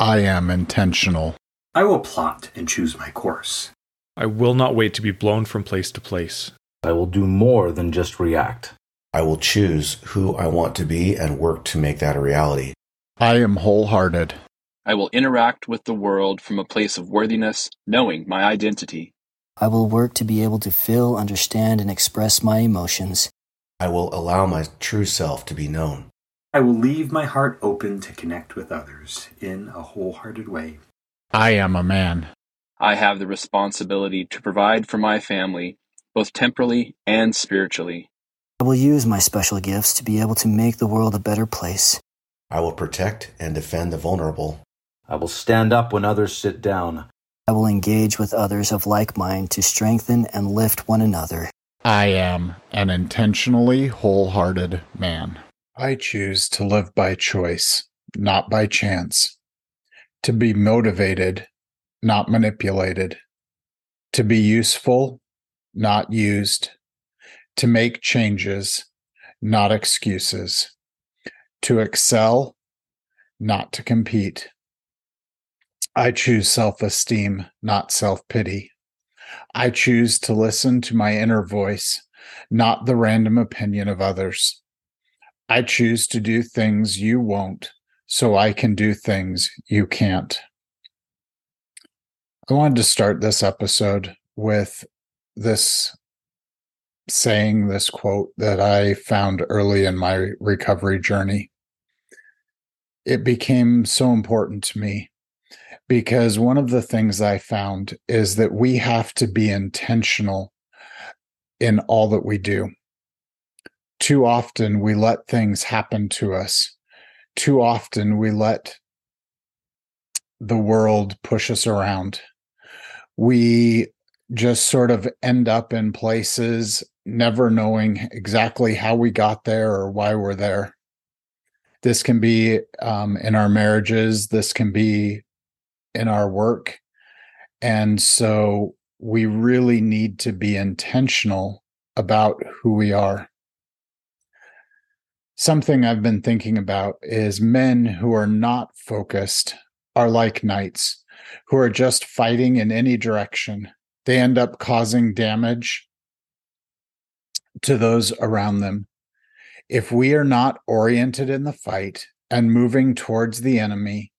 I am intentional. I will plot and choose my course. I will not wait to be blown from place to place. I will do more than just react. I will choose who I want to be and work to make that a reality. I am wholehearted. I will interact with the world from a place of worthiness, knowing my identity. I will work to be able to feel, understand, and express my emotions. I will allow my true self to be known. I will leave my heart open to connect with others in a wholehearted way. I am a man. I have the responsibility to provide for my family, both temporally and spiritually. I will use my special gifts to be able to make the world a better place. I will protect and defend the vulnerable. I will stand up when others sit down. I will engage with others of like mind to strengthen and lift one another. I am an intentionally wholehearted man. I choose to live by choice, not by chance. To be motivated, not manipulated. To be useful, not used. To make changes, not excuses. To excel, not to compete. I choose self esteem, not self pity. I choose to listen to my inner voice, not the random opinion of others. I choose to do things you won't so I can do things you can't. I wanted to start this episode with this saying, this quote that I found early in my recovery journey. It became so important to me because one of the things I found is that we have to be intentional in all that we do. Too often we let things happen to us. Too often we let the world push us around. We just sort of end up in places never knowing exactly how we got there or why we're there. This can be um, in our marriages. This can be in our work. And so we really need to be intentional about who we are. Something I've been thinking about is men who are not focused are like knights who are just fighting in any direction. They end up causing damage to those around them. If we are not oriented in the fight and moving towards the enemy,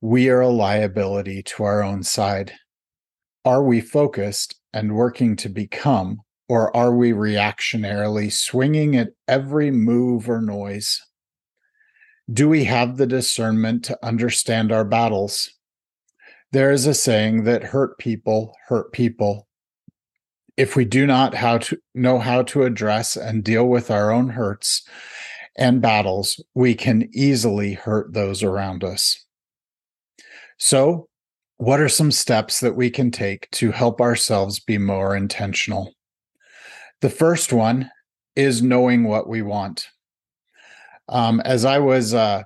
we are a liability to our own side. Are we focused and working to become, or are we reactionarily swinging at every move or noise? Do we have the discernment to understand our battles? There is a saying that hurt people hurt people. If we do not how to know how to address and deal with our own hurts and battles, we can easily hurt those around us. So, what are some steps that we can take to help ourselves be more intentional? The first one is knowing what we want. Um, as I was uh,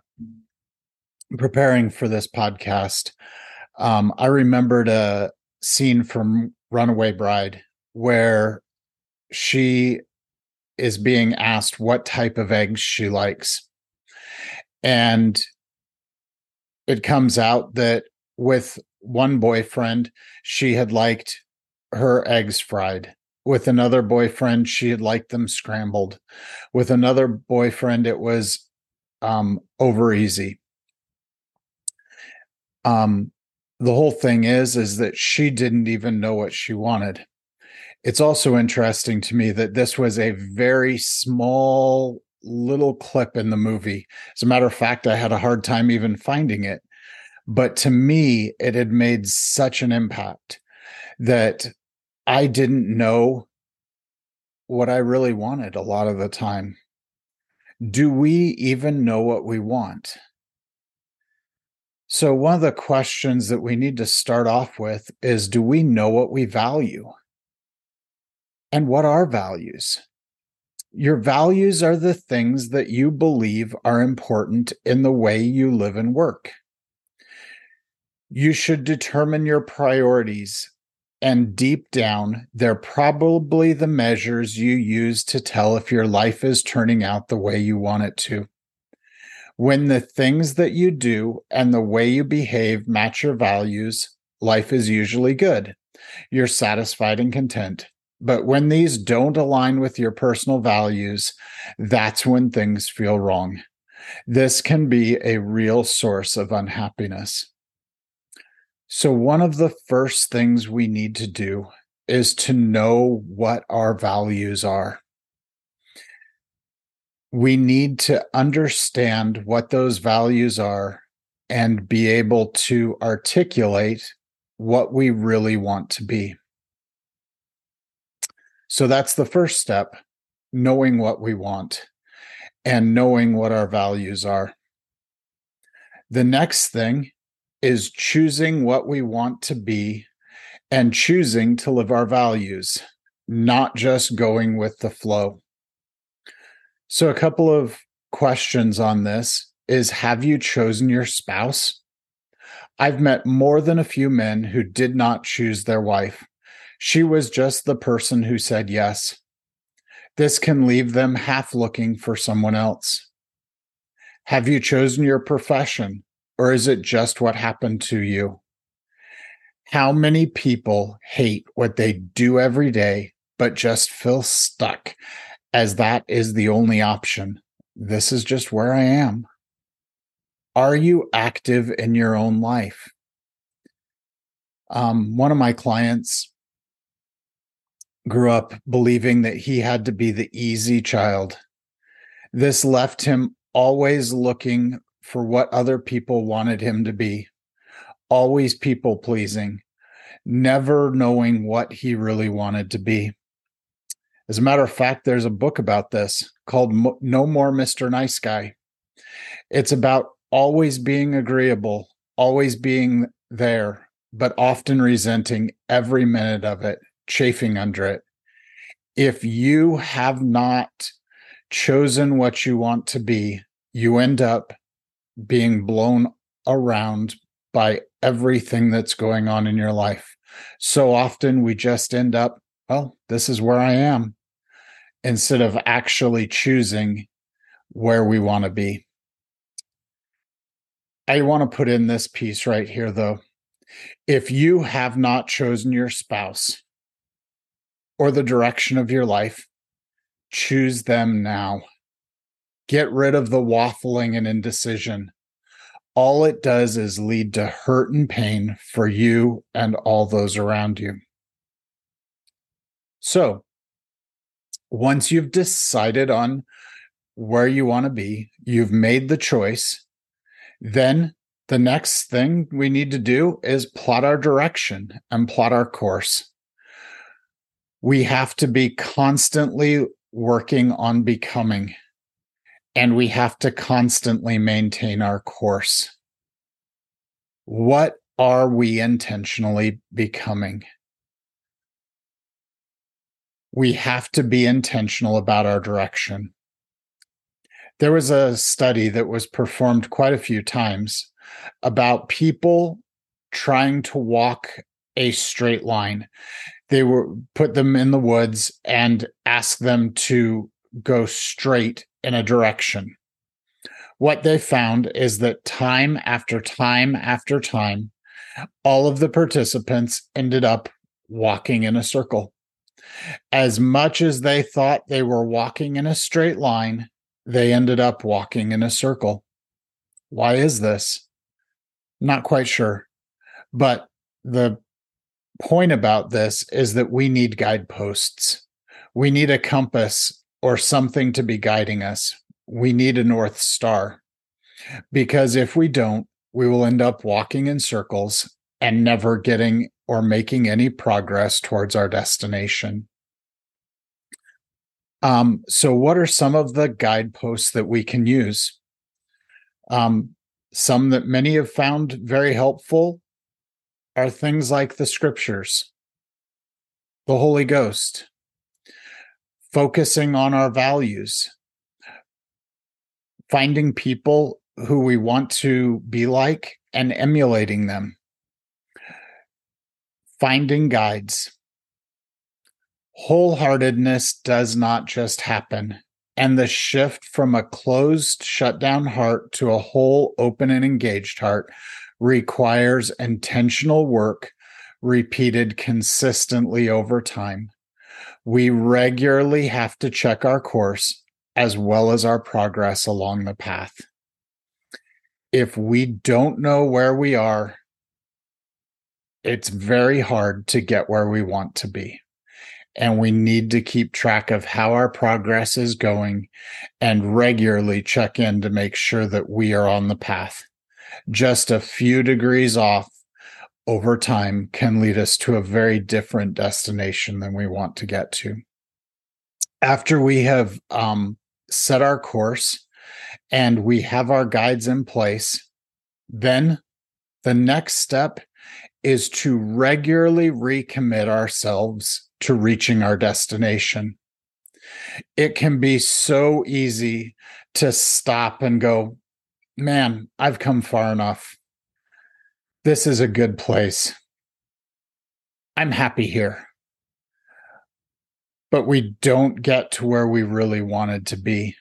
preparing for this podcast, um, I remembered a scene from Runaway Bride where she is being asked what type of eggs she likes. And it comes out that with one boyfriend, she had liked her eggs fried. With another boyfriend, she had liked them scrambled. With another boyfriend, it was um, over easy. Um, the whole thing is, is that she didn't even know what she wanted. It's also interesting to me that this was a very small little clip in the movie. As a matter of fact, I had a hard time even finding it. But to me, it had made such an impact that I didn't know what I really wanted a lot of the time. Do we even know what we want? So, one of the questions that we need to start off with is Do we know what we value? And what are values? Your values are the things that you believe are important in the way you live and work. You should determine your priorities, and deep down, they're probably the measures you use to tell if your life is turning out the way you want it to. When the things that you do and the way you behave match your values, life is usually good. You're satisfied and content. But when these don't align with your personal values, that's when things feel wrong. This can be a real source of unhappiness. So, one of the first things we need to do is to know what our values are. We need to understand what those values are and be able to articulate what we really want to be. So that's the first step knowing what we want and knowing what our values are. The next thing is choosing what we want to be and choosing to live our values, not just going with the flow. So, a couple of questions on this is Have you chosen your spouse? I've met more than a few men who did not choose their wife. She was just the person who said yes. This can leave them half looking for someone else. Have you chosen your profession, or is it just what happened to you? How many people hate what they do every day, but just feel stuck as that is the only option? This is just where I am. Are you active in your own life? Um, one of my clients grew up believing that he had to be the easy child. This left him always looking for what other people wanted him to be, always people pleasing, never knowing what he really wanted to be. As a matter of fact, there's a book about this called No More Mr. Nice Guy. It's about always being agreeable, always being there, but often resenting every minute of it, chafing under it. If you have not chosen what you want to be, you end up being blown around by everything that's going on in your life. So often we just end up, well, this is where I am, instead of actually choosing where we want to be. I want to put in this piece right here, though. If you have not chosen your spouse or the direction of your life, choose them now. Get rid of the waffling and indecision. All it does is lead to hurt and pain for you and all those around you. So, once you've decided on where you want to be, you've made the choice then the next thing we need to do is plot our direction and plot our course. We have to be constantly working on becoming, and we have to constantly maintain our course. What are we intentionally becoming? We have to be intentional about our direction. There was a study that was performed quite a few times about people trying to walk a straight line. They were put them in the woods and asked them to go straight in a direction. What they found is that time after time after time, all of the participants ended up walking in a circle. As much as they thought they were walking in a straight line, they ended up walking in a circle. Why is this? Not quite sure. But the point about this is that we need guideposts. We need a compass or something to be guiding us. We need a North Star. Because if we don't, we will end up walking in circles and never getting or making any progress towards our destination. Um, so, what are some of the guideposts that we can use? Um, some that many have found very helpful are things like the scriptures, the Holy Ghost, focusing on our values, finding people who we want to be like and emulating them, finding guides wholeheartedness does not just happen. And the shift from a closed, shut down heart to a whole, open, and engaged heart requires intentional work repeated consistently over time. We regularly have to check our course as well as our progress along the path. If we don't know where we are, it's very hard to get where we want to be. And we need to keep track of how our progress is going and regularly check in to make sure that we are on the path. Just a few degrees off over time can lead us to a very different destination than we want to get to. After we have um, set our course and we have our guides in place, then the next step is to regularly recommit ourselves to reaching our destination. It can be so easy to stop and go, man, I've come far enough. This is a good place. I'm happy here. But we don't get to where we really wanted to be.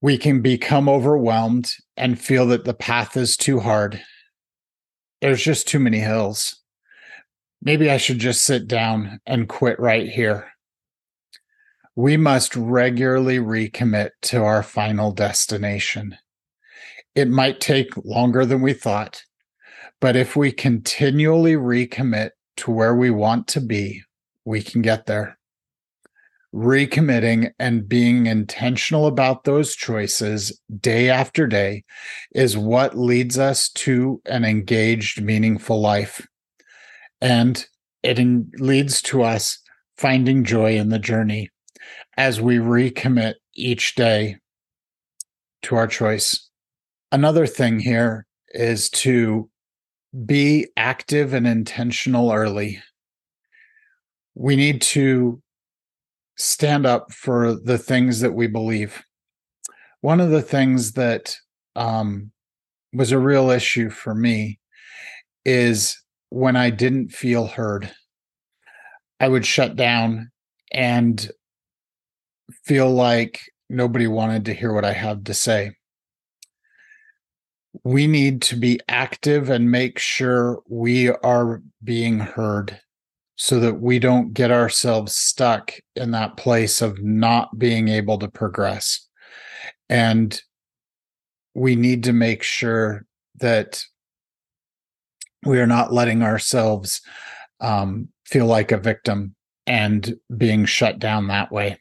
We can become overwhelmed and feel that the path is too hard there's just too many hills. Maybe I should just sit down and quit right here. We must regularly recommit to our final destination. It might take longer than we thought, but if we continually recommit to where we want to be, we can get there. Recommitting and being intentional about those choices day after day is what leads us to an engaged, meaningful life. And it in- leads to us finding joy in the journey as we recommit each day to our choice. Another thing here is to be active and intentional early. We need to stand up for the things that we believe. One of the things that um, was a real issue for me is when I didn't feel heard. I would shut down and feel like nobody wanted to hear what I had to say. We need to be active and make sure we are being heard so that we don't get ourselves stuck in that place of not being able to progress. And we need to make sure that we are not letting ourselves um, feel like a victim and being shut down that way.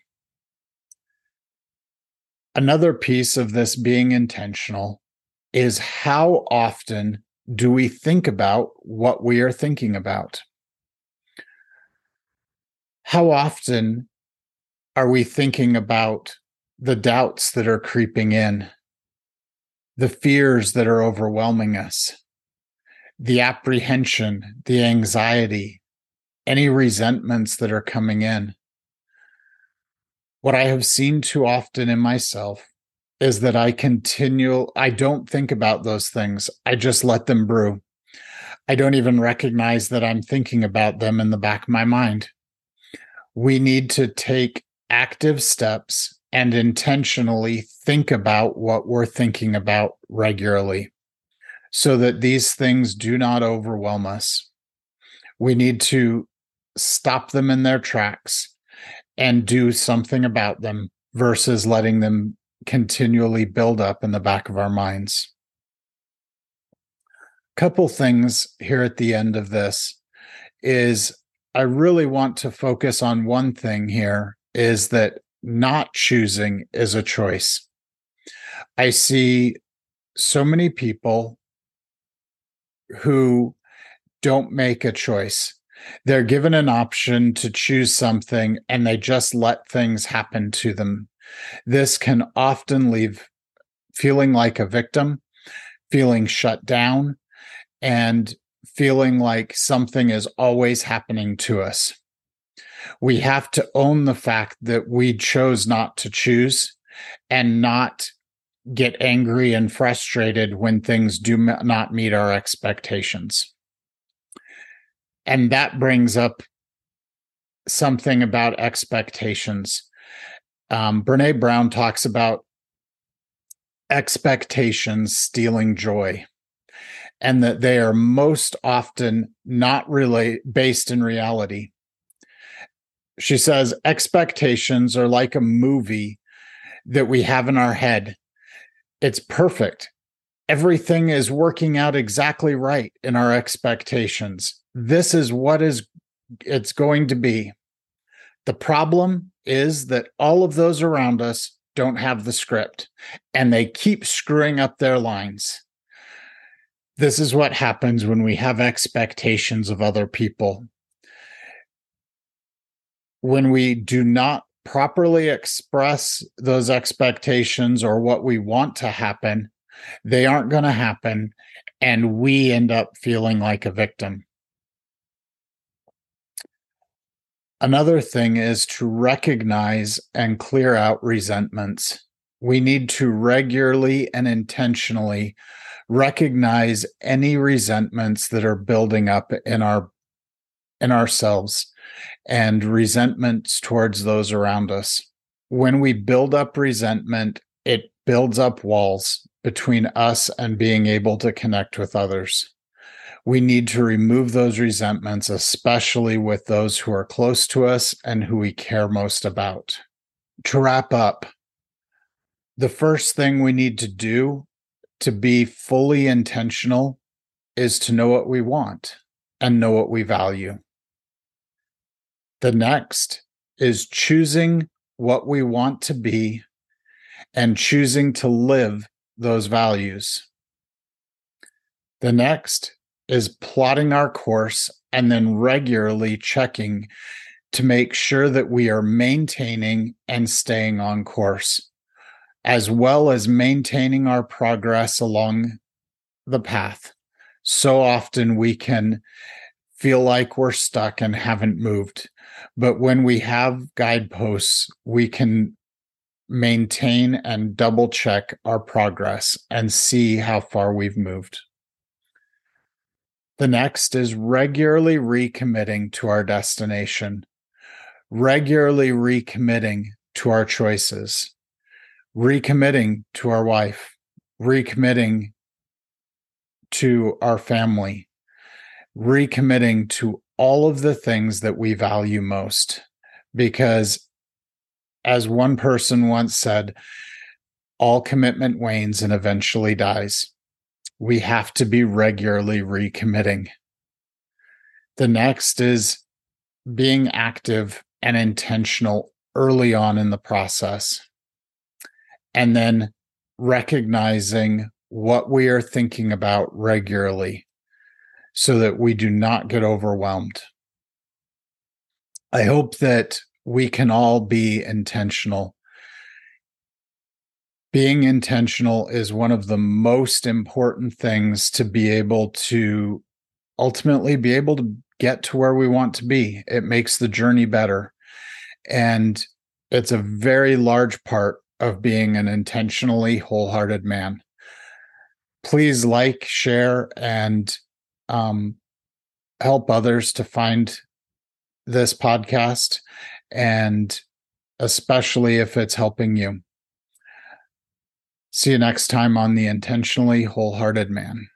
Another piece of this being intentional is how often do we think about what we are thinking about? how often are we thinking about the doubts that are creeping in, the fears that are overwhelming us, the apprehension, the anxiety, any resentments that are coming in? What I have seen too often in myself is that I continue, I don't think about those things. I just let them brew. I don't even recognize that I'm thinking about them in the back of my mind we need to take active steps and intentionally think about what we're thinking about regularly so that these things do not overwhelm us. We need to stop them in their tracks and do something about them versus letting them continually build up in the back of our minds. A couple things here at the end of this is I really want to focus on one thing here is that not choosing is a choice. I see so many people who don't make a choice. They're given an option to choose something and they just let things happen to them. This can often leave feeling like a victim, feeling shut down, and feeling like something is always happening to us. We have to own the fact that we chose not to choose and not get angry and frustrated when things do not meet our expectations. And that brings up something about expectations. Um, Brene Brown talks about expectations stealing joy and that they are most often not really based in reality. She says expectations are like a movie that we have in our head. It's perfect. Everything is working out exactly right in our expectations. This is what is it's going to be. The problem is that all of those around us don't have the script and they keep screwing up their lines. This is what happens when we have expectations of other people. When we do not properly express those expectations or what we want to happen, they aren't going to happen. And we end up feeling like a victim. Another thing is to recognize and clear out resentments. We need to regularly and intentionally recognize any resentments that are building up in our in ourselves and resentments towards those around us. When we build up resentment, it builds up walls between us and being able to connect with others we need to remove those resentments, especially with those who are close to us and who we care most about. To wrap up, the first thing we need to do to be fully intentional is to know what we want and know what we value. The next is choosing what we want to be and choosing to live those values. The next is plotting our course and then regularly checking to make sure that we are maintaining and staying on course, as well as maintaining our progress along the path. So often we can feel like we're stuck and haven't moved. But when we have guideposts, we can maintain and double check our progress and see how far we've moved. The next is regularly recommitting to our destination, regularly recommitting to our choices, recommitting to our wife, recommitting to our family, recommitting to all of the things that we value most. Because, as one person once said, all commitment wanes and eventually dies we have to be regularly recommitting. The next is being active and intentional early on in the process. And then recognizing what we are thinking about regularly so that we do not get overwhelmed. I hope that we can all be intentional being intentional is one of the most important things to be able to ultimately be able to get to where we want to be. It makes the journey better. And it's a very large part of being an intentionally wholehearted man. Please like, share, and um, help others to find this podcast, and especially if it's helping you. See you next time on The Intentionally Wholehearted Man.